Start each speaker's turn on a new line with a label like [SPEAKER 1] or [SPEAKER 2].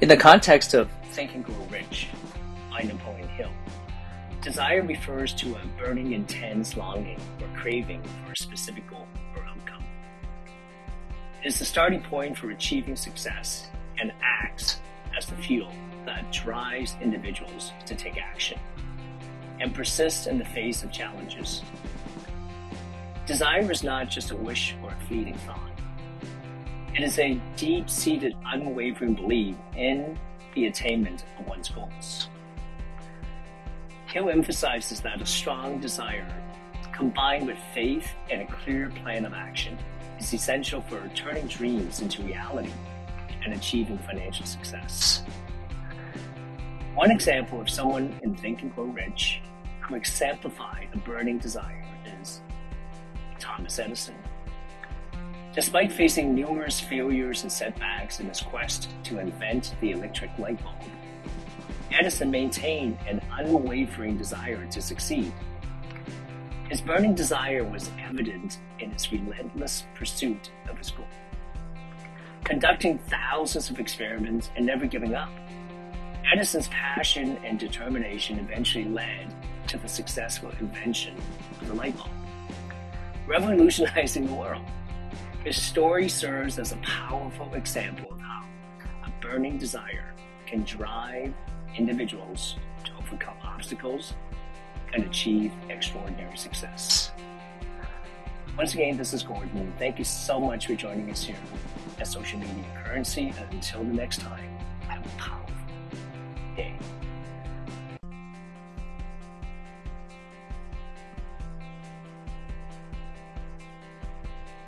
[SPEAKER 1] In the context of Think and Grow Rich by Napoleon Hill, desire refers to a burning, intense longing or craving for a specific goal or outcome. It is the starting point for achieving success and acts as the fuel that drives individuals to take action and persist in the face of challenges. Desire is not just a wish or a fleeting thought. It is a deep seated, unwavering belief in the attainment of one's goals. Hill emphasizes that a strong desire, combined with faith and a clear plan of action, is essential for turning dreams into reality and achieving financial success. One example of someone in Think and Grow Rich who exemplified a burning desire is Thomas Edison. Despite facing numerous failures and setbacks in his quest to invent the electric light bulb, Edison maintained an unwavering desire to succeed. His burning desire was evident in his relentless pursuit of his goal. Conducting thousands of experiments and never giving up, Edison's passion and determination eventually led to the successful invention of the light bulb, revolutionizing the world. His story serves as a powerful example of how a burning desire can drive individuals to overcome obstacles and achieve extraordinary success. Once again, this is Gordon. Thank you so much for joining us here at Social Media Currency. And until the next time, have a